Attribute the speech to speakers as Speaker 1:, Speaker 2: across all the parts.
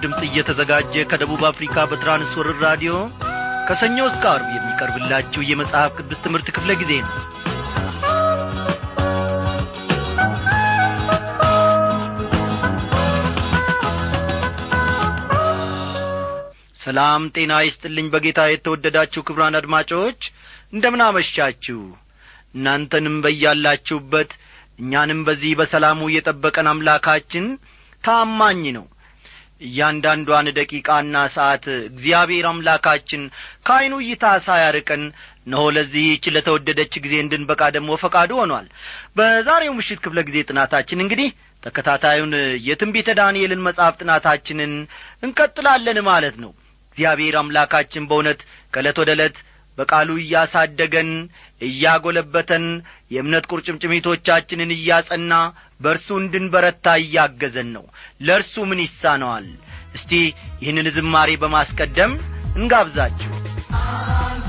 Speaker 1: ድምፅ እየተዘጋጀ ከደቡብ አፍሪካ በትራንስወርር ራዲዮ ከሰኞ እስከ አርብ የሚቀርብላችሁ የመጽሐፍ ቅዱስ ትምህርት ክፍለ ጊዜ ነው። ሰላም ጤና ይስጥልኝ በጌታ የተወደዳችሁ ክብራን አድማጮች እንደምን አመሻችሁ እናንተንም በያላችሁበት እኛንም በዚህ በሰላሙ የጠበቀን አምላካችን ታማኝ ነው እያንዳንዷን ደቂቃና ሰዓት እግዚአብሔር አምላካችን ከዐይኑ እይታ ሳያርቀን እነሆ ለዚህች ለተወደደች ጊዜ እንድንበቃ ደግሞ ፈቃዱ ሆኗል። በዛሬው ምሽት ክፍለ ጊዜ ጥናታችን እንግዲህ ተከታታዩን የትንቢተ ዳንኤልን መጽሐፍ ጥናታችንን እንቀጥላለን ማለት ነው። እግዚአብሔር አምላካችን በእውነት ከዕለት ወደ ዕለት በቃሉ እያሳደገን እያጐለበተን የእምነት ቁርጭምጭሚቶቻችንን እያጸና በእርሱ እንድንበረታ እያገዘን ነው። ለእርሱ ምን ይሳነዋል? እስቲ ይህንን ዝማሬ በማስቀደም እንጋብዛችሁ። አንተ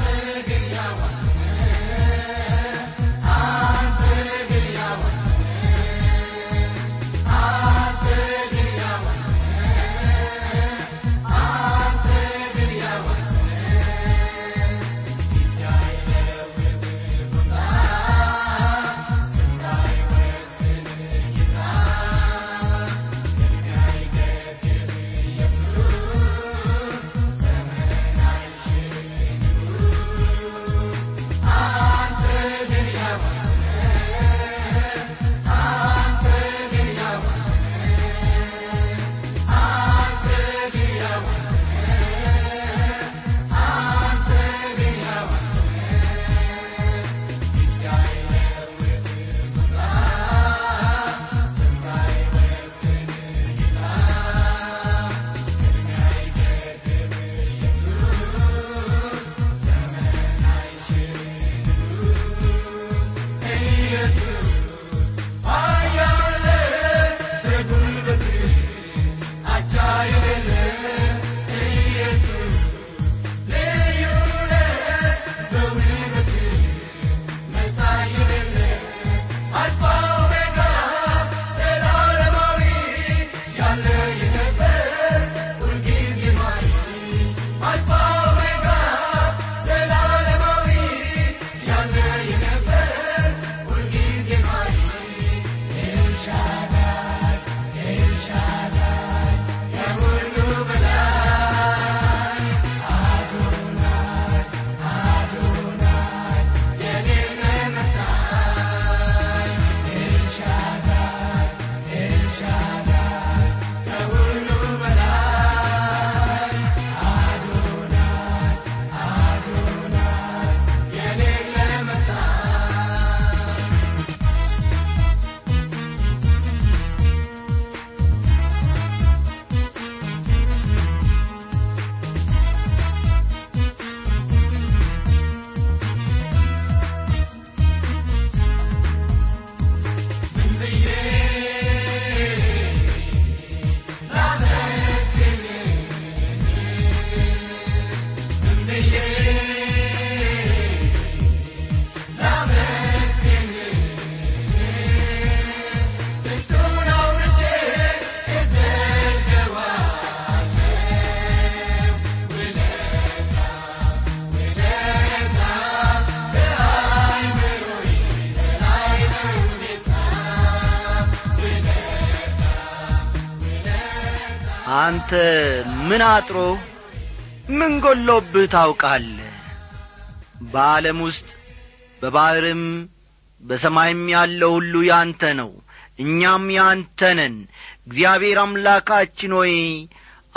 Speaker 1: አጥሮ ምን ጐሎብህ ታውቃለህ? በዓለም ውስጥ በባሕርም በሰማይም ያለው ሁሉ ያንተ ነው እኛም ያንተ ነን። እግዚአብሔር አምላካችን ሆይ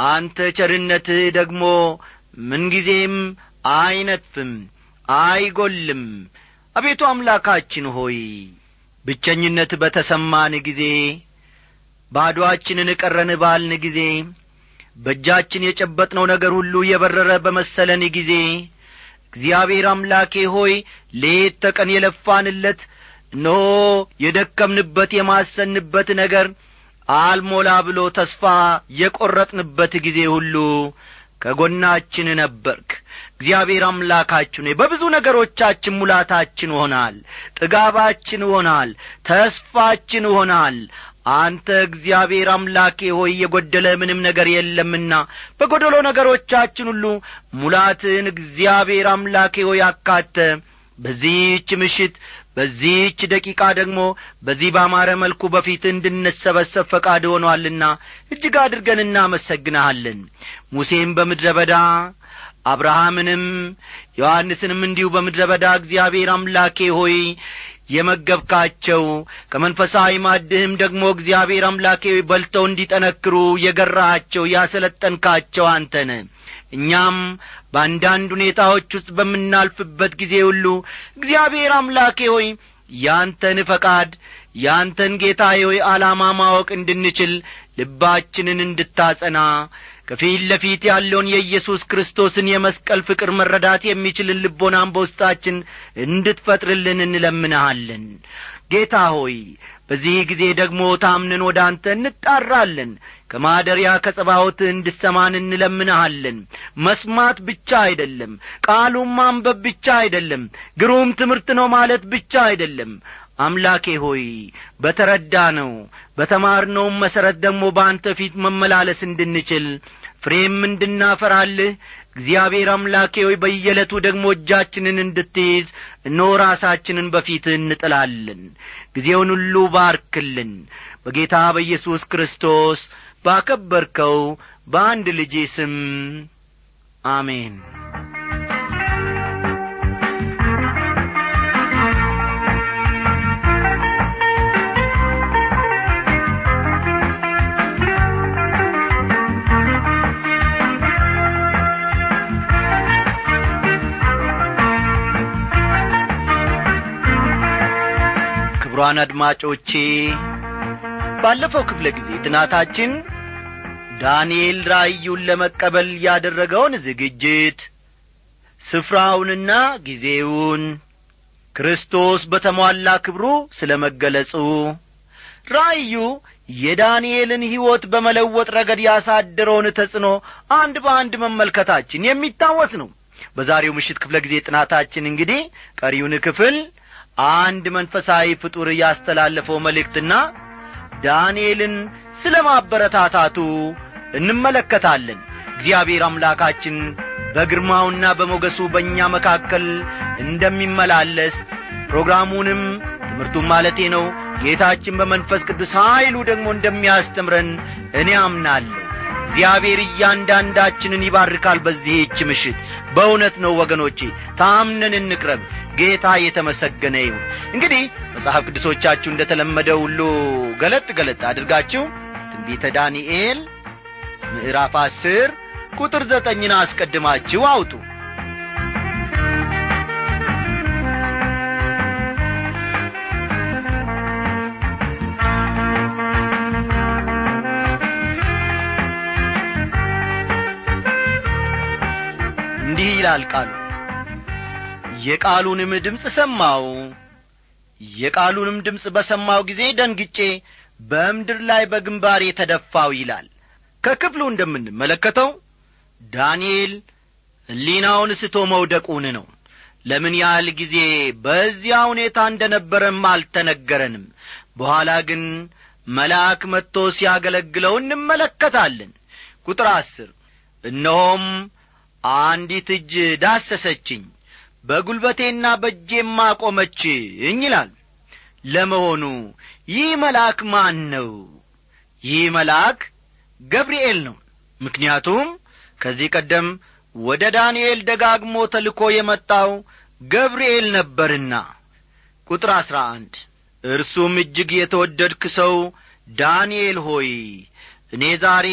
Speaker 1: አንተ ቸርነትህ ደግሞ ምንጊዜም አይነትፍም አይጐልም። አቤቱ አምላካችን ሆይ ብቸኝነት በተሰማን ጊዜ ባዶአችንን ቀረን ባልን ጊዜ በእጃችን የጨበጥነው ነገር ሁሉ የበረረ በመሰለን ጊዜ እግዚአብሔር አምላኬ ሆይ ሌት ተቀን የለፋንለት እነሆ የደከምንበት የማሰንበት ነገር አልሞላ ብሎ ተስፋ የቈረጥንበት ጊዜ ሁሉ ከጐናችን ነበርክ። እግዚአብሔር አምላካችን በብዙ ነገሮቻችን ሙላታችን ሆናል። ጥጋባችን ሆናል። ተስፋችን ሆናል አንተ እግዚአብሔር አምላኬ ሆይ የጐደለ ምንም ነገር የለምና በጐደሎ ነገሮቻችን ሁሉ ሙላትን እግዚአብሔር አምላኬ ሆይ አካተ። በዚህች ምሽት በዚህች ደቂቃ ደግሞ በዚህ ባማረ መልኩ በፊት እንድንሰበሰብ ፈቃድ ሆኗልና እጅግ አድርገን እናመሰግንሃለን ሙሴም በምድረ በዳ አብርሃምንም ዮሐንስንም እንዲሁ በምድረ በዳ እግዚአብሔር አምላኬ ሆይ የመገብካቸው ከመንፈሳዊ ማድህም ደግሞ እግዚአብሔር አምላኬ በልተው እንዲጠነክሩ የገራሃቸው ያሰለጠንካቸው አንተነ እኛም በአንዳንድ ሁኔታዎች ውስጥ በምናልፍበት ጊዜ ሁሉ እግዚአብሔር አምላኬ ሆይ ያንተን ፈቃድ ያንተን ጌታ ሆይ ዓላማ ማወቅ እንድንችል ልባችንን እንድታጸና ከፊት ለፊት ያለውን የኢየሱስ ክርስቶስን የመስቀል ፍቅር መረዳት የሚችልን ልቦናን በውስጣችን እንድትፈጥርልን እንለምንሃለን። ጌታ ሆይ በዚህ ጊዜ ደግሞ ታምነን ወደ አንተ እንጣራለን። ከማደሪያ ከጸባዖት እንድሰማን እንለምንሃለን። መስማት ብቻ አይደለም ቃሉም ማንበብ ብቻ አይደለም ግሩም ትምህርት ነው ማለት ብቻ አይደለም። አምላኬ ሆይ በተረዳ ነው በተማርነውም መሠረት ደግሞ በአንተ ፊት መመላለስ እንድንችል ፍሬም እንድናፈራልህ እግዚአብሔር አምላኬ ሆይ በየዕለቱ ደግሞ እጃችንን እንድትይዝ እነሆ ራሳችንን በፊት እንጥላለን። ጊዜውን ሁሉ ባርክልን። በጌታ በኢየሱስ ክርስቶስ ባከበርከው በአንድ ልጄ ስም አሜን ክቡራን አድማጮቼ ባለፈው ክፍለ ጊዜ ጥናታችን ዳንኤል ራእዩን ለመቀበል ያደረገውን ዝግጅት ስፍራውንና ጊዜውን ክርስቶስ በተሟላ ክብሩ ስለ መገለጹ ራእዩ የዳንኤልን ሕይወት በመለወጥ ረገድ ያሳደረውን ተጽዕኖ አንድ በአንድ መመልከታችን የሚታወስ ነው። በዛሬው ምሽት ክፍለ ጊዜ ጥናታችን እንግዲህ ቀሪውን ክፍል አንድ መንፈሳዊ ፍጡር ያስተላለፈው መልእክትና ዳንኤልን ስለ ማበረታታቱ እንመለከታለን። እግዚአብሔር አምላካችን በግርማውና በሞገሱ በእኛ መካከል እንደሚመላለስ ፕሮግራሙንም ትምህርቱን ማለቴ ነው ጌታችን በመንፈስ ቅዱስ ኀይሉ ደግሞ እንደሚያስተምረን እኔ አምናለሁ እግዚአብሔር እያንዳንዳችንን ይባርካል በዚህች ምሽት። በእውነት ነው ወገኖቼ ታምነን እንቅረብ። ጌታ የተመሰገነ ይሁን። እንግዲህ መጽሐፍ ቅዱሶቻችሁ እንደ ተለመደ ሁሉ ገለጥ ገለጥ አድርጋችሁ ትንቢተ ዳንኤል ምዕራፍ አስር ቁጥር ዘጠኝን አስቀድማችሁ አውጡ ይላል ቃሉ። የቃሉንም ድምፅ ሰማው። የቃሉንም ድምፅ በሰማው ጊዜ ደንግጬ በምድር ላይ በግንባሬ ተደፋው ይላል። ከክፍሉ እንደምንመለከተው ዳንኤል ሕሊናውን ስቶ መውደቁን ነው። ለምን ያህል ጊዜ በዚያ ሁኔታ እንደ ነበረም አልተነገረንም። በኋላ ግን መልአክ መጥቶ ሲያገለግለው እንመለከታለን። ቁጥር አስር እነሆም አንዲት እጅ ዳሰሰችኝ በጒልበቴና በእጄም አቆመችኝ ይላል። ለመሆኑ ይህ መልአክ ማን ነው? ይህ መልአክ ገብርኤል ነው። ምክንያቱም ከዚህ ቀደም ወደ ዳንኤል ደጋግሞ ተልኮ የመጣው ገብርኤል ነበርና። ቁጥር አሥራ አንድ እርሱም እጅግ የተወደድክ ሰው ዳንኤል ሆይ እኔ ዛሬ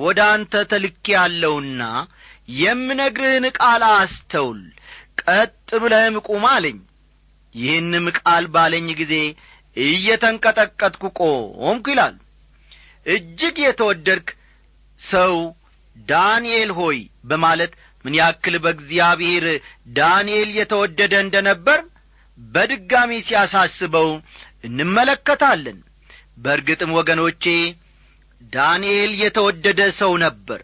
Speaker 1: ወደ አንተ ተልኬ ያለውና የምነግርህን ቃል አስተውል ቀጥ ብለህም ቁም አለኝ። ይህንም ቃል ባለኝ ጊዜ እየተንቀጠቀጥኩ ቆምኩ ይላል። እጅግ የተወደድክ ሰው ዳንኤል ሆይ በማለት ምን ያክል በእግዚአብሔር ዳንኤል የተወደደ እንደ ነበር በድጋሚ ሲያሳስበው እንመለከታለን። በእርግጥም ወገኖቼ ዳንኤል የተወደደ ሰው ነበር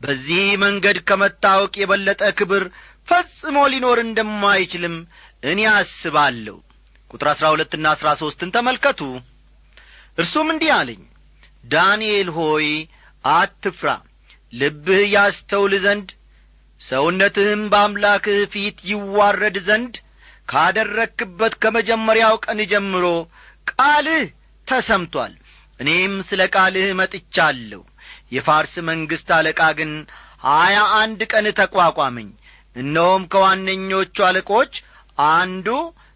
Speaker 1: በዚህ መንገድ ከመታወቅ የበለጠ ክብር ፈጽሞ ሊኖር እንደማይችልም እኔ አስባለሁ። ቁጥር አሥራ ሁለትና አሥራ ሦስትን ተመልከቱ። እርሱም እንዲህ አለኝ ዳንኤል ሆይ አትፍራ ልብህ ያስተውል ዘንድ ሰውነትህም በአምላክህ ፊት ይዋረድ ዘንድ ካደረክበት ከመጀመሪያው ቀን ጀምሮ ቃልህ ተሰምቶአል እኔም ስለ ቃልህ መጥቻለሁ የፋርስ መንግሥት አለቃ ግን ሀያ አንድ ቀን ተቋቋመኝ። እነሆም ከዋነኞቹ አለቆች አንዱ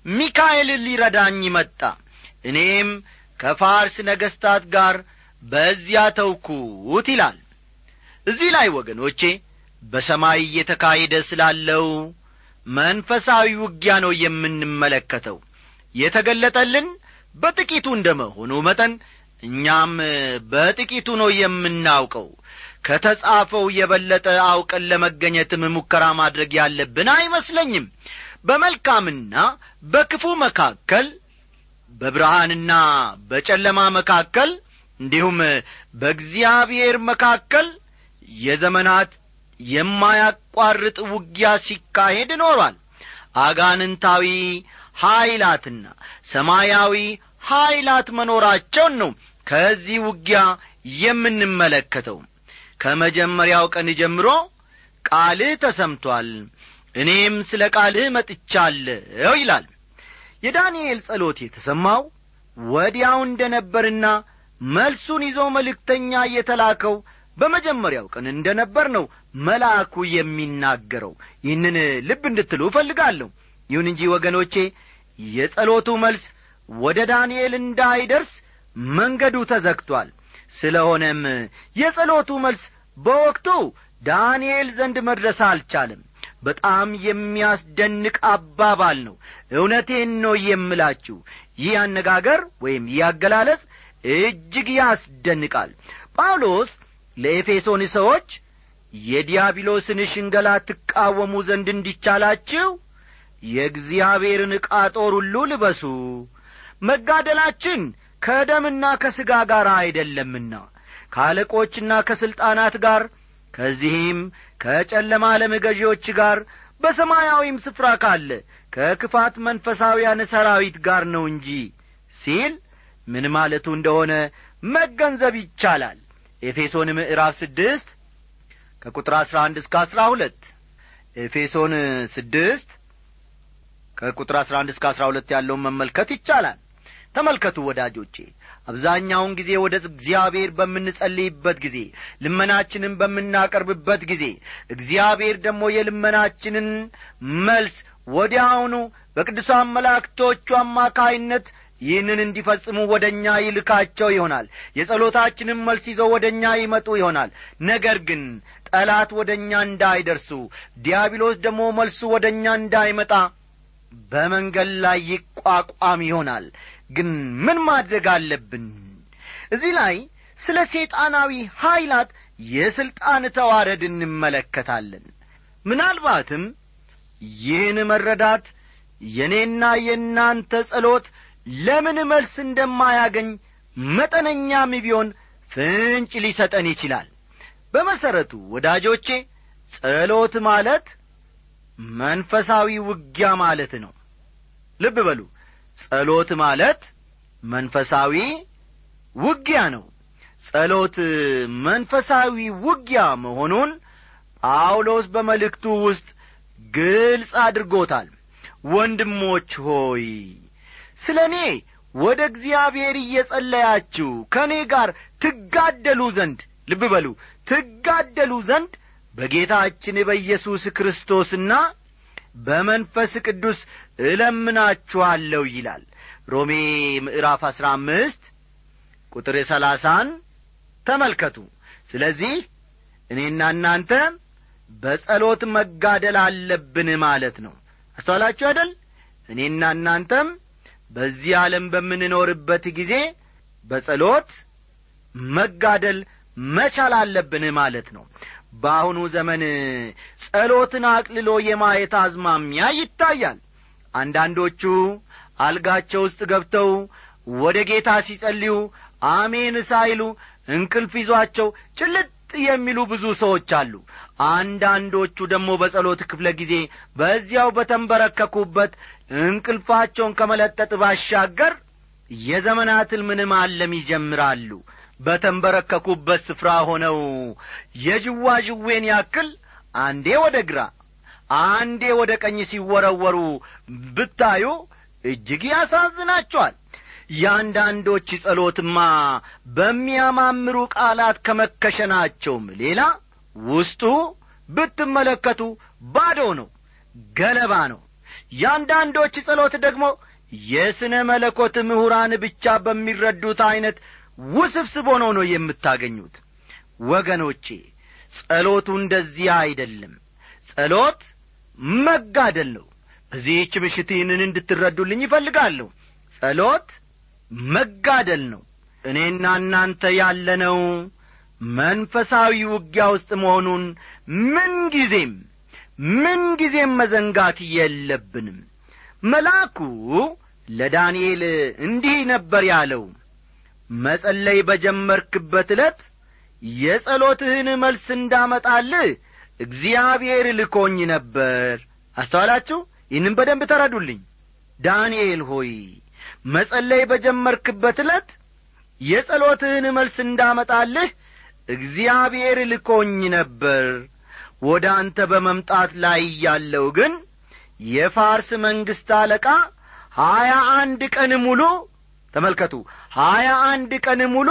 Speaker 1: ሚካኤል ሊረዳኝ መጣ። እኔም ከፋርስ ነገሥታት ጋር በዚያ ተውኩት ይላል። እዚህ ላይ ወገኖቼ በሰማይ እየተካሄደ ስላለው መንፈሳዊ ውጊያ ነው የምንመለከተው። የተገለጠልን በጥቂቱ እንደ መሆኑ መጠን እኛም በጥቂቱ ነው የምናውቀው። ከተጻፈው የበለጠ አውቀን ለመገኘትም ሙከራ ማድረግ ያለብን አይመስለኝም። በመልካምና በክፉ መካከል በብርሃንና በጨለማ መካከል እንዲሁም በእግዚአብሔር መካከል የዘመናት የማያቋርጥ ውጊያ ሲካሄድ ኖሯል። አጋንንታዊ ኀይላትና ሰማያዊ ኀይላት መኖራቸውን ነው ከዚህ ውጊያ የምንመለከተው። ከመጀመሪያው ቀን ጀምሮ ቃልህ ተሰምቶአል እኔም ስለ ቃልህ መጥቻለሁ ይላል። የዳንኤል ጸሎት የተሰማው ወዲያው እንደ ነበርና መልሱን ይዞ መልእክተኛ የተላከው በመጀመሪያው ቀን እንደ ነበር ነው መልአኩ የሚናገረው። ይህንን ልብ እንድትሉ እፈልጋለሁ። ይሁን እንጂ ወገኖቼ የጸሎቱ መልስ ወደ ዳንኤል እንዳይደርስ መንገዱ ተዘግቷል። ስለሆነም የጸሎቱ መልስ በወቅቱ ዳንኤል ዘንድ መድረስ አልቻለም። በጣም የሚያስደንቅ አባባል ነው። እውነቴን ነው የምላችሁ። ይህ አነጋገር ወይም ይህ አገላለጽ እጅግ ያስደንቃል። ጳውሎስ ለኤፌሶን ሰዎች የዲያብሎስን ሽንገላ ትቃወሙ ዘንድ እንዲቻላችሁ የእግዚአብሔርን ዕቃ ጦር ሁሉ ልበሱ። መጋደላችን ከደምና ከሥጋ ጋር አይደለምና ከአለቆችና ከሥልጣናት ጋር ከዚህም ከጨለማ ዓለም ገዢዎች ጋር በሰማያዊም ስፍራ ካለ ከክፋት መንፈሳውያን ሰራዊት ጋር ነው እንጂ ሲል ምን ማለቱ እንደሆነ መገንዘብ ይቻላል። ኤፌሶን ምዕራፍ ስድስት ከቁጥር አሥራ አንድ እስከ አሥራ ሁለት ኤፌሶን ስድስት ከቁጥር አሥራ አንድ እስከ አሥራ ሁለት ያለውን መመልከት ይቻላል ተመልከቱ ወዳጆቼ አብዛኛውን ጊዜ ወደ እግዚአብሔር በምንጸልይበት ጊዜ ልመናችንን በምናቀርብበት ጊዜ እግዚአብሔር ደግሞ የልመናችንን መልስ ወዲያውኑ በቅዱሳን መላእክቶቹ አማካይነት ይህንን እንዲፈጽሙ ወደ እኛ ይልካቸው ይሆናል። የጸሎታችንን መልስ ይዘው ወደ እኛ ይመጡ ይሆናል። ነገር ግን ጠላት ወደ እኛ እንዳይደርሱ ዲያብሎስ ደግሞ መልሱ ወደ እኛ እንዳይመጣ በመንገድ ላይ ይቋቋም ይሆናል ግን ምን ማድረግ አለብን? እዚህ ላይ ስለ ሴጣናዊ ኀይላት የሥልጣን ተዋረድ እንመለከታለን። ምናልባትም ይህን መረዳት የእኔና የእናንተ ጸሎት ለምን መልስ እንደማያገኝ መጠነኛም ቢሆን ፍንጭ ሊሰጠን ይችላል። በመሠረቱ ወዳጆቼ ጸሎት ማለት መንፈሳዊ ውጊያ ማለት ነው። ልብ በሉ ጸሎት ማለት መንፈሳዊ ውጊያ ነው። ጸሎት መንፈሳዊ ውጊያ መሆኑን ጳውሎስ በመልእክቱ ውስጥ ግልጽ አድርጎታል። ወንድሞች ሆይ ስለ እኔ ወደ እግዚአብሔር እየጸለያችሁ ከእኔ ጋር ትጋደሉ ዘንድ ልብ በሉ ትጋደሉ ዘንድ በጌታችን በኢየሱስ ክርስቶስና በመንፈስ ቅዱስ እለምናችኋለሁ ይላል። ሮሜ ምዕራፍ አሥራ አምስት ቁጥር ሰላሳን ተመልከቱ። ስለዚህ እኔና እናንተ በጸሎት መጋደል አለብን ማለት ነው። አስተዋላችሁ አይደል? እኔና እናንተም በዚህ ዓለም በምንኖርበት ጊዜ በጸሎት መጋደል መቻል አለብን ማለት ነው በአሁኑ ዘመን ጸሎትን አቅልሎ የማየት አዝማሚያ ይታያል። አንዳንዶቹ አልጋቸው ውስጥ ገብተው ወደ ጌታ ሲጸልዩ አሜን ሳይሉ እንቅልፍ ይዟቸው ጭልጥ የሚሉ ብዙ ሰዎች አሉ። አንዳንዶቹ ደግሞ በጸሎት ክፍለ ጊዜ በዚያው በተንበረከኩበት እንቅልፋቸውን ከመለጠጥ ባሻገር የዘመናት ሕልምን ማለም ይጀምራሉ በተንበረከኩበት ስፍራ ሆነው የዥዋዥዌን ያክል አንዴ ወደ ግራ አንዴ ወደ ቀኝ ሲወረወሩ ብታዩ እጅግ ያሳዝናቸዋል። ያንዳንዶች ጸሎትማ በሚያማምሩ ቃላት ከመከሸናቸውም ሌላ ውስጡ ብትመለከቱ ባዶ ነው ገለባ ነው። ያንዳንዶች ጸሎት ደግሞ የሥነ መለኮት ምሁራን ብቻ በሚረዱት ዐይነት ውስብስብ ሆኖ ነው የምታገኙት። ወገኖቼ ጸሎቱ እንደዚያ አይደለም። ጸሎት መጋደል ነው። በዚህች ምሽት ይህንን እንድትረዱልኝ ይፈልጋለሁ። ጸሎት መጋደል ነው። እኔና እናንተ ያለነው መንፈሳዊ ውጊያ ውስጥ መሆኑን ምንጊዜም ምንጊዜም መዘንጋት የለብንም። መልአኩ ለዳንኤል እንዲህ ነበር ያለው መጸለይ በጀመርክበት ዕለት የጸሎትህን መልስ እንዳመጣልህ እግዚአብሔር ልኮኝ ነበር። አስተዋላችሁ? ይህንም በደንብ ተረዱልኝ። ዳንኤል ሆይ መጸለይ በጀመርክበት ዕለት የጸሎትህን መልስ እንዳመጣልህ እግዚአብሔር ልኮኝ ነበር። ወደ አንተ በመምጣት ላይ ያለው ግን የፋርስ መንግሥት አለቃ ሀያ አንድ ቀን ሙሉ ተመልከቱ ሀያ አንድ ቀን ሙሉ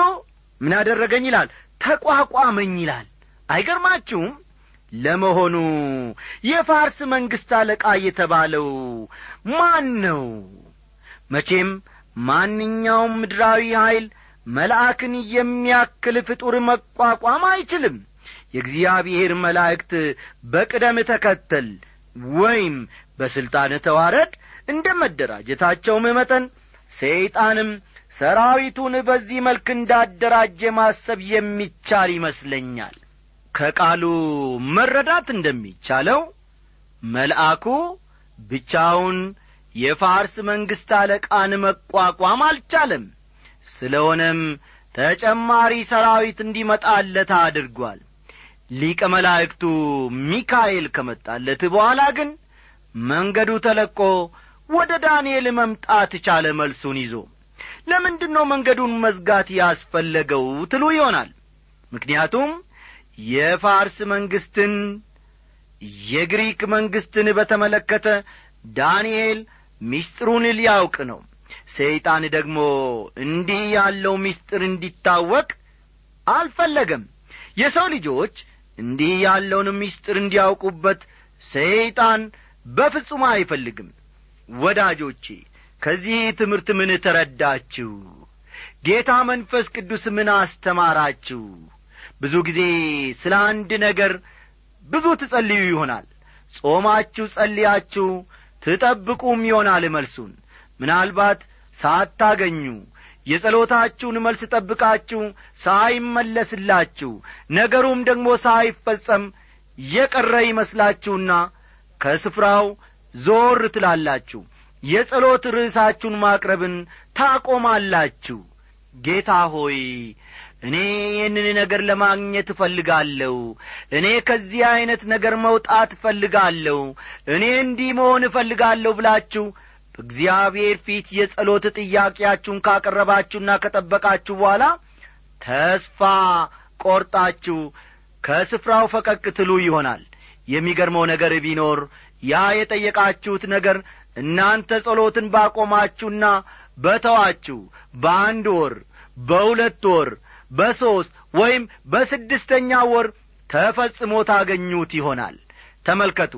Speaker 1: ምን ያደረገኝ ይላል? ተቋቋመኝ ይላል። አይገርማችሁም? ለመሆኑ የፋርስ መንግሥት አለቃ የተባለው ማን ነው? መቼም ማንኛውም ምድራዊ ኀይል መልአክን የሚያክል ፍጡር መቋቋም አይችልም። የእግዚአብሔር መላእክት በቅደም ተከተል ወይም በሥልጣን ተዋረድ እንደ መደራጀታቸውም መጠን ሰይጣንም ሰራዊቱን በዚህ መልክ እንዳደራጀ ማሰብ የሚቻል ይመስለኛል። ከቃሉ መረዳት እንደሚቻለው መልአኩ ብቻውን የፋርስ መንግሥት አለቃን መቋቋም አልቻለም። ስለ ሆነም ተጨማሪ ሰራዊት እንዲመጣለት አድርጓል። ሊቀ መላእክቱ ሚካኤል ከመጣለት በኋላ ግን መንገዱ ተለቆ ወደ ዳንኤል መምጣት ቻለ። መልሱን ይዞ ለምንድን ነው መንገዱን መዝጋት ያስፈለገው? ትሉ ይሆናል። ምክንያቱም የፋርስ መንግሥትን የግሪክ መንግሥትን በተመለከተ ዳንኤል ምስጢሩን ሊያውቅ ነው። ሰይጣን ደግሞ እንዲህ ያለው ምስጢር እንዲታወቅ አልፈለገም። የሰው ልጆች እንዲህ ያለውን ምስጢር እንዲያውቁበት ሰይጣን በፍጹም አይፈልግም። ወዳጆቼ ከዚህ ትምህርት ምን ተረዳችሁ? ጌታ መንፈስ ቅዱስ ምን አስተማራችሁ? ብዙ ጊዜ ስለ አንድ ነገር ብዙ ትጸልዩ ይሆናል። ጾማችሁ ጸልያችሁ ትጠብቁም ይሆናል መልሱን። ምናልባት ሳታገኙ የጸሎታችሁን መልስ ጠብቃችሁ ሳይመለስላችሁ ነገሩም ደግሞ ሳይፈጸም የቀረ ይመስላችሁና ከስፍራው ዞር ትላላችሁ የጸሎት ርዕሳችሁን ማቅረብን ታቆማላችሁ። ጌታ ሆይ እኔ ይህንን ነገር ለማግኘት እፈልጋለሁ። እኔ ከዚህ ዐይነት ነገር መውጣት እፈልጋለሁ። እኔ እንዲህ መሆን እፈልጋለሁ ብላችሁ በእግዚአብሔር ፊት የጸሎት ጥያቄያችሁን ካቀረባችሁና ከጠበቃችሁ በኋላ ተስፋ ቈርጣችሁ ከስፍራው ፈቀቅ ትሉ ይሆናል። የሚገርመው ነገር ቢኖር ያ የጠየቃችሁት ነገር እናንተ ጸሎትን ባቆማችሁና በተዋችሁ በአንድ ወር በሁለት ወር በሦስት ወይም በስድስተኛ ወር ተፈጽሞ ታገኙት ይሆናል። ተመልከቱ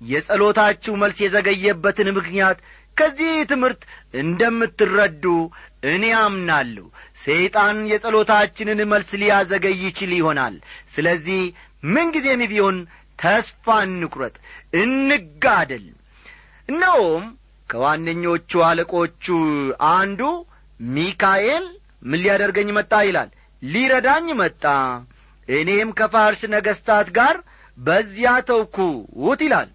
Speaker 1: የጸሎታችሁ መልስ የዘገየበትን ምክንያት ከዚህ ትምህርት እንደምትረዱ እኔ አምናለሁ። ሰይጣን የጸሎታችንን መልስ ሊያዘገይ ይችል ይሆናል። ስለዚህ ምንጊዜም ቢሆን ተስፋ እንቁረጥ እንጋደል እነሆም ከዋነኞቹ አለቆቹ አንዱ ሚካኤል ምን ሊያደርገኝ መጣ ይላል? ሊረዳኝ መጣ። እኔም ከፋርስ ነገሥታት ጋር በዚያ ተውኩት ይላል።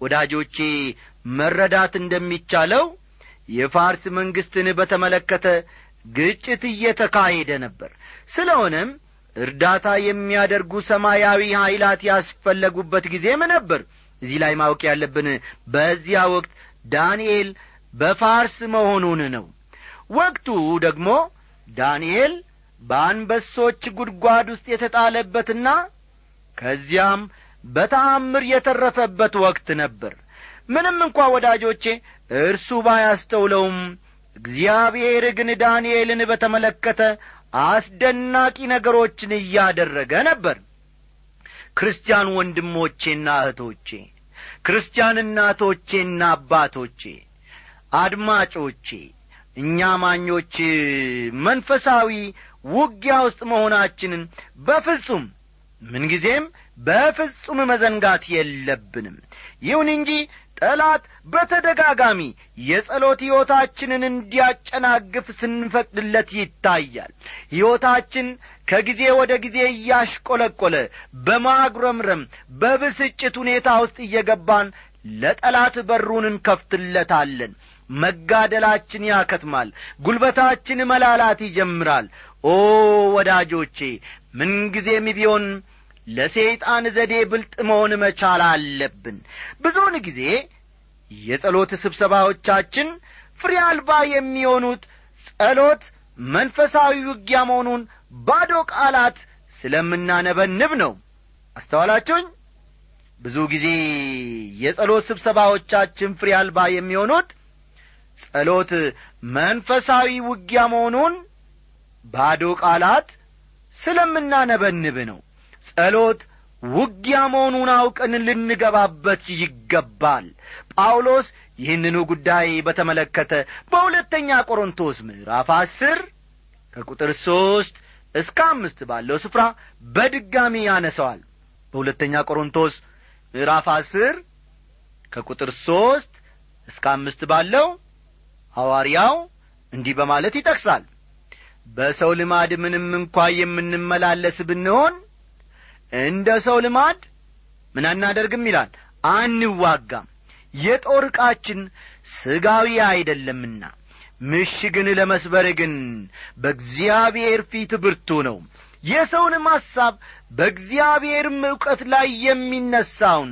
Speaker 1: ወዳጆቼ መረዳት እንደሚቻለው የፋርስ መንግሥትን በተመለከተ ግጭት እየተካሄደ ነበር። ስለሆነም እርዳታ የሚያደርጉ ሰማያዊ ኀይላት ያስፈለጉበት ጊዜም ነበር እዚህ ላይ ማወቅ ያለብን በዚያ ወቅት ዳንኤል በፋርስ መሆኑን ነው። ወቅቱ ደግሞ ዳንኤል በአንበሶች ጉድጓድ ውስጥ የተጣለበትና ከዚያም በተአምር የተረፈበት ወቅት ነበር። ምንም እንኳ ወዳጆቼ እርሱ ባያስተውለውም እግዚአብሔር ግን ዳንኤልን በተመለከተ አስደናቂ ነገሮችን እያደረገ ነበር ክርስቲያን ወንድሞቼና እህቶቼ ክርስቲያን እናቶቼና አባቶቼ አድማጮቼ እኛ ማኞች መንፈሳዊ ውጊያ ውስጥ መሆናችንን በፍጹም ምንጊዜም በፍጹም መዘንጋት የለብንም። ይሁን እንጂ ጠላት በተደጋጋሚ የጸሎት ሕይወታችንን እንዲያጨናግፍ ስንፈቅድለት ይታያል። ሕይወታችን ከጊዜ ወደ ጊዜ እያሽቈለቈለ በማጉረምረም በብስጭት ሁኔታ ውስጥ እየገባን ለጠላት በሩን እንከፍትለታለን። መጋደላችን ያከትማል። ጒልበታችን መላላት ይጀምራል። ኦ ወዳጆቼ ምንጊዜም ቢሆን ለሰይጣን ዘዴ ብልጥ መሆን መቻል አለብን። ብዙውን ጊዜ የጸሎት ስብሰባዎቻችን ፍሬ አልባ የሚሆኑት ጸሎት መንፈሳዊ ውጊያ መሆኑን ባዶ ቃላት ስለምናነበንብ ነው። አስተዋላችሁኝ? ብዙ ጊዜ የጸሎት ስብሰባዎቻችን ፍሬ አልባ የሚሆኑት ጸሎት መንፈሳዊ ውጊያ መሆኑን ባዶ ቃላት ስለምናነበንብ ነው ጸሎት ውጊያ መሆኑን አውቀን ልንገባበት ይገባል። ጳውሎስ ይህንኑ ጉዳይ በተመለከተ በሁለተኛ ቆሮንቶስ ምዕራፍ አስር ከቁጥር ሦስት እስከ አምስት ባለው ስፍራ በድጋሚ ያነሰዋል በሁለተኛ ቆሮንቶስ ምዕራፍ አስር ከቁጥር ሦስት እስከ አምስት ባለው ሐዋርያው እንዲህ በማለት ይጠቅሳል። በሰው ልማድ ምንም እንኳ የምንመላለስ ብንሆን እንደ ሰው ልማድ ምን አናደርግም ይላል? አንዋጋም። የጦር ዕቃችን ሥጋዊ አይደለምና ምሽግን ለመስበር ግን በእግዚአብሔር ፊት ብርቱ ነው። የሰውንም ሐሳብ በእግዚአብሔርም ዕውቀት ላይ የሚነሣውን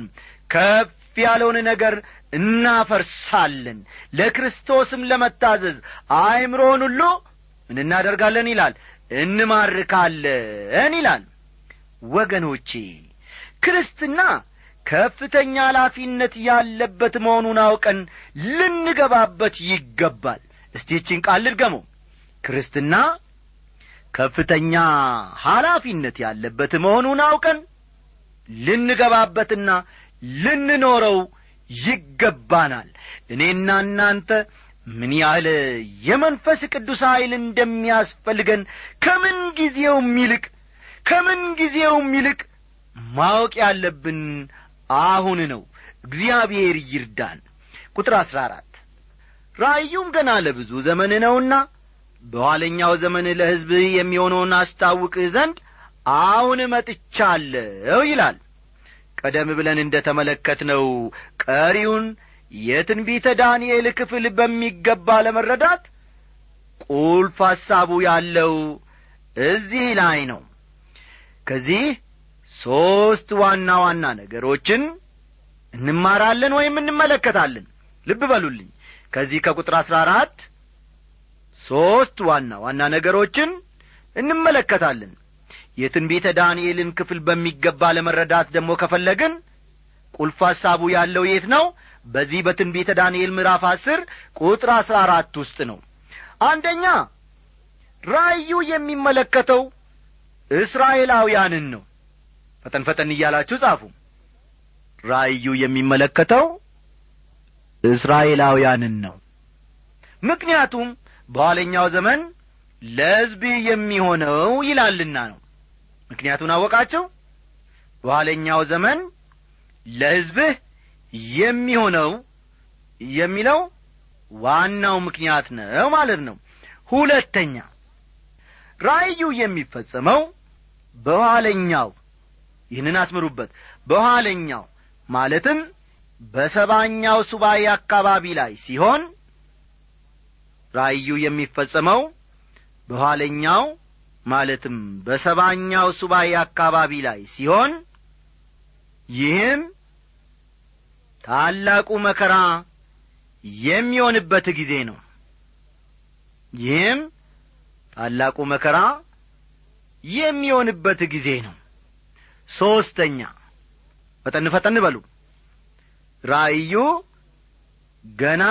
Speaker 1: ከፍ ያለውን ነገር እናፈርሳለን። ለክርስቶስም ለመታዘዝ አእምሮን ሁሉ ምን እናደርጋለን ይላል? እንማርካለን ይላል ወገኖቼ ክርስትና ከፍተኛ ኃላፊነት ያለበት መሆኑን አውቀን ልንገባበት ይገባል። እስቲ ቃል ልድገመው ክርስትና ከፍተኛ ኃላፊነት ያለበት መሆኑን አውቀን ልንገባበትና ልንኖረው ይገባናል። እኔና እናንተ ምን ያህል የመንፈስ ቅዱስ ኀይል እንደሚያስፈልገን ከምን ጊዜውም ይልቅ ከምን ጊዜውም ይልቅ ማወቅ ያለብን አሁን ነው። እግዚአብሔር ይርዳን። ቁጥር አሥራ አራት ራእዩም ገና ለብዙ ዘመን ነውና በኋለኛው ዘመን ለሕዝብህ የሚሆነውን አስታውቅህ ዘንድ አሁን መጥቻለሁ ይላል። ቀደም ብለን እንደ ተመለከትነው ቀሪውን የትንቢተ ዳንኤል ክፍል በሚገባ ለመረዳት ቁልፍ ሐሳቡ ያለው እዚህ ላይ ነው ከዚህ ሦስት ዋና ዋና ነገሮችን እንማራለን ወይም እንመለከታለን። ልብ በሉልኝ። ከዚህ ከቁጥር አሥራ አራት ሦስት ዋና ዋና ነገሮችን እንመለከታለን። የትንቢተ ዳንኤልን ክፍል በሚገባ ለመረዳት ደግሞ ከፈለግን ቁልፍ ሐሳቡ ያለው የት ነው? በዚህ በትንቢተ ዳንኤል ምዕራፍ አስር ቁጥር አሥራ አራት ውስጥ ነው። አንደኛ ራእዩ የሚመለከተው እስራኤላውያንን ነው። ፈጠን ፈጠን እያላችሁ ጻፉ። ራእዩ የሚመለከተው እስራኤላውያንን ነው። ምክንያቱም በኋለኛው ዘመን ለሕዝብ የሚሆነው ይላልና ነው። ምክንያቱን አወቃቸው በኋለኛው ዘመን ለሕዝብህ የሚሆነው የሚለው ዋናው ምክንያት ነው ማለት ነው። ሁለተኛ ራእዩ የሚፈጸመው በኋለኛው። ይህንን አስምሩበት። በኋለኛው ማለትም በሰባኛው ሱባኤ አካባቢ ላይ ሲሆን ራእዩ የሚፈጸመው በኋለኛው ማለትም በሰባኛው ሱባኤ አካባቢ ላይ ሲሆን ይህም ታላቁ መከራ የሚሆንበት ጊዜ ነው። ይህም ታላቁ መከራ የሚሆንበት ጊዜ ነው። ሦስተኛ ፈጠን ፈጠን በሉ። ራእዩ ገና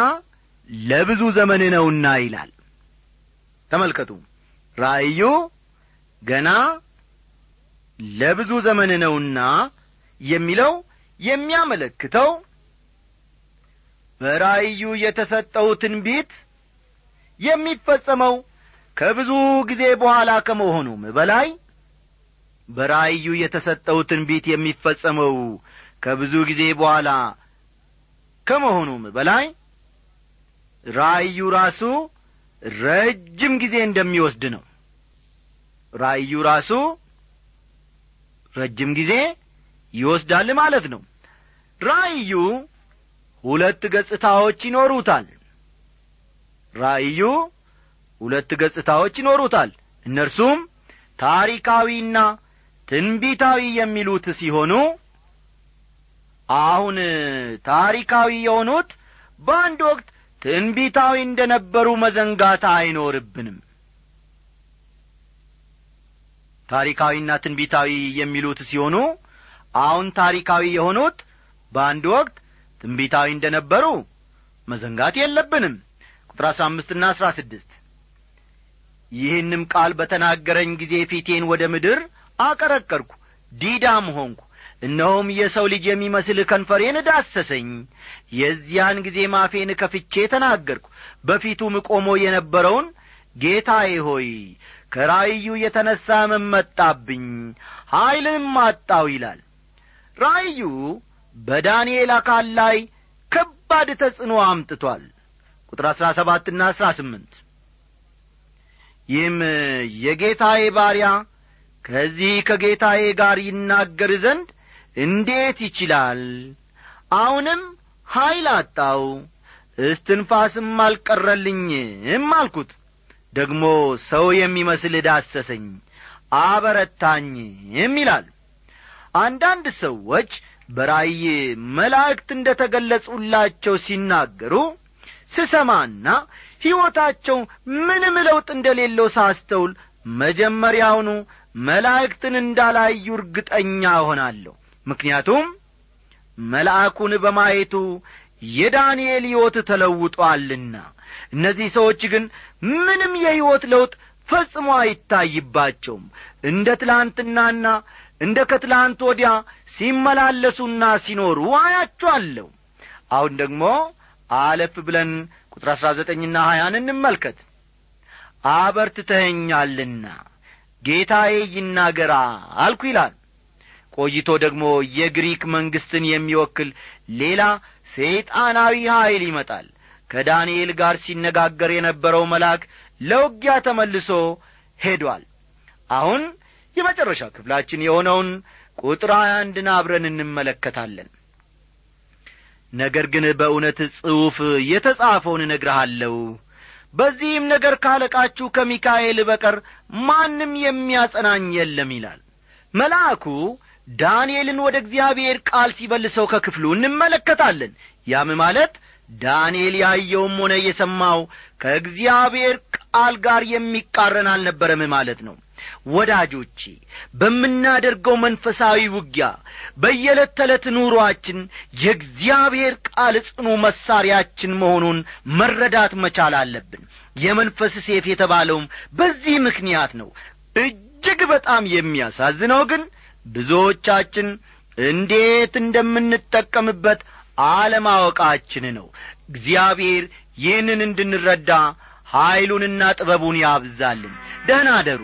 Speaker 1: ለብዙ ዘመን ነውና ይላል። ተመልከቱ። ራእዩ ገና ለብዙ ዘመን ነውና የሚለው የሚያመለክተው በራእዩ የተሰጠው ትንቢት የሚፈጸመው ከብዙ ጊዜ በኋላ ከመሆኑም በላይ በራእዩ የተሰጠው ትንቢት የሚፈጸመው ከብዙ ጊዜ በኋላ ከመሆኑም በላይ ራእዩ ራሱ ረጅም ጊዜ እንደሚወስድ ነው። ራእዩ ራሱ ረጅም ጊዜ ይወስዳል ማለት ነው። ራእዩ ሁለት ገጽታዎች ይኖሩታል። ራእዩ ሁለት ገጽታዎች ይኖሩታል። እነርሱም ታሪካዊና ትንቢታዊ የሚሉት ሲሆኑ አሁን ታሪካዊ የሆኑት በአንድ ወቅት ትንቢታዊ እንደ ነበሩ መዘንጋት አይኖርብንም። ታሪካዊና ትንቢታዊ የሚሉት ሲሆኑ አሁን ታሪካዊ የሆኑት በአንድ ወቅት ትንቢታዊ እንደ ነበሩ መዘንጋት የለብንም። ቁጥር አሥራ አምስትና አሥራ ስድስት ይህንም ቃል በተናገረኝ ጊዜ ፊቴን ወደ ምድር አቀረቀርኩ ዲዳም ሆንኩ። እነሆም የሰው ልጅ የሚመስል ከንፈሬን ዳሰሰኝ። የዚያን ጊዜ ማፌን ከፍቼ ተናገርኩ። በፊቱም ቆሞ የነበረውን ጌታዬ ሆይ ከራእዩ የተነሣ መመጣብኝ ኀይልንም አጣው ይላል። ራእዩ በዳንኤል አካል ላይ ከባድ ተጽዕኖ አምጥቷል። ቁጥር አሥራ ሰባትና አሥራ ስምንት ይህም የጌታዬ ባሪያ ከዚህ ከጌታዬ ጋር ይናገር ዘንድ እንዴት ይችላል? አሁንም ኀይል አጣው እስትንፋስም አልቀረልኝም አልኩት። ደግሞ ሰው የሚመስል ዳሰሰኝ አበረታኝም ይላል። አንዳንድ ሰዎች በራእይ መላእክት እንደ ተገለጹላቸው ሲናገሩ ስሰማና ሕይወታቸው ምንም ለውጥ እንደሌለው ሳስተውል መጀመሪያውኑ መላእክትን እንዳላዩ እርግጠኛ እሆናለሁ። ምክንያቱም መልአኩን በማየቱ የዳንኤል ሕይወት ተለውጧልና። እነዚህ ሰዎች ግን ምንም የሕይወት ለውጥ ፈጽሞ አይታይባቸውም። እንደ ትላንትናና እንደ ከትላንት ወዲያ ሲመላለሱና ሲኖሩ አያቸዋለሁ። አሁን ደግሞ አለፍ ብለን ቁጥር አሥራ ዘጠኝና ሀያን እንመልከት። አበርትተኸኛልና ጌታዬ ይናገራ አልኩ ይላል። ቆይቶ ደግሞ የግሪክ መንግሥትን የሚወክል ሌላ ሰይጣናዊ ኀይል ይመጣል። ከዳንኤል ጋር ሲነጋገር የነበረው መልአክ ለውጊያ ተመልሶ ሄዷል። አሁን የመጨረሻ ክፍላችን የሆነውን ቁጥር አንድን አብረን እንመለከታለን ነገር ግን በእውነት ጽሑፍ የተጻፈውን እነግርሃለሁ። በዚህም ነገር ካለቃችሁ ከሚካኤል በቀር ማንም የሚያጸናኝ የለም ይላል። መልአኩ ዳንኤልን ወደ እግዚአብሔር ቃል ሲበልሰው ከክፍሉ እንመለከታለን። ያም ማለት ዳንኤል ያየውም ሆነ የሰማው ከእግዚአብሔር ቃል ጋር የሚቃረን አልነበረም ማለት ነው ወዳጆቼ በምናደርገው መንፈሳዊ ውጊያ በየዕለት ተዕለት ኑሮአችን የእግዚአብሔር ቃል ጽኑ መሣሪያችን መሆኑን መረዳት መቻል አለብን። የመንፈስ ሴፍ የተባለውም በዚህ ምክንያት ነው። እጅግ በጣም የሚያሳዝነው ግን ብዙዎቻችን እንዴት እንደምንጠቀምበት አለማወቃችን ነው። እግዚአብሔር ይህንን እንድንረዳ ኀይሉንና ጥበቡን ያብዛልን። ደህና አደሩ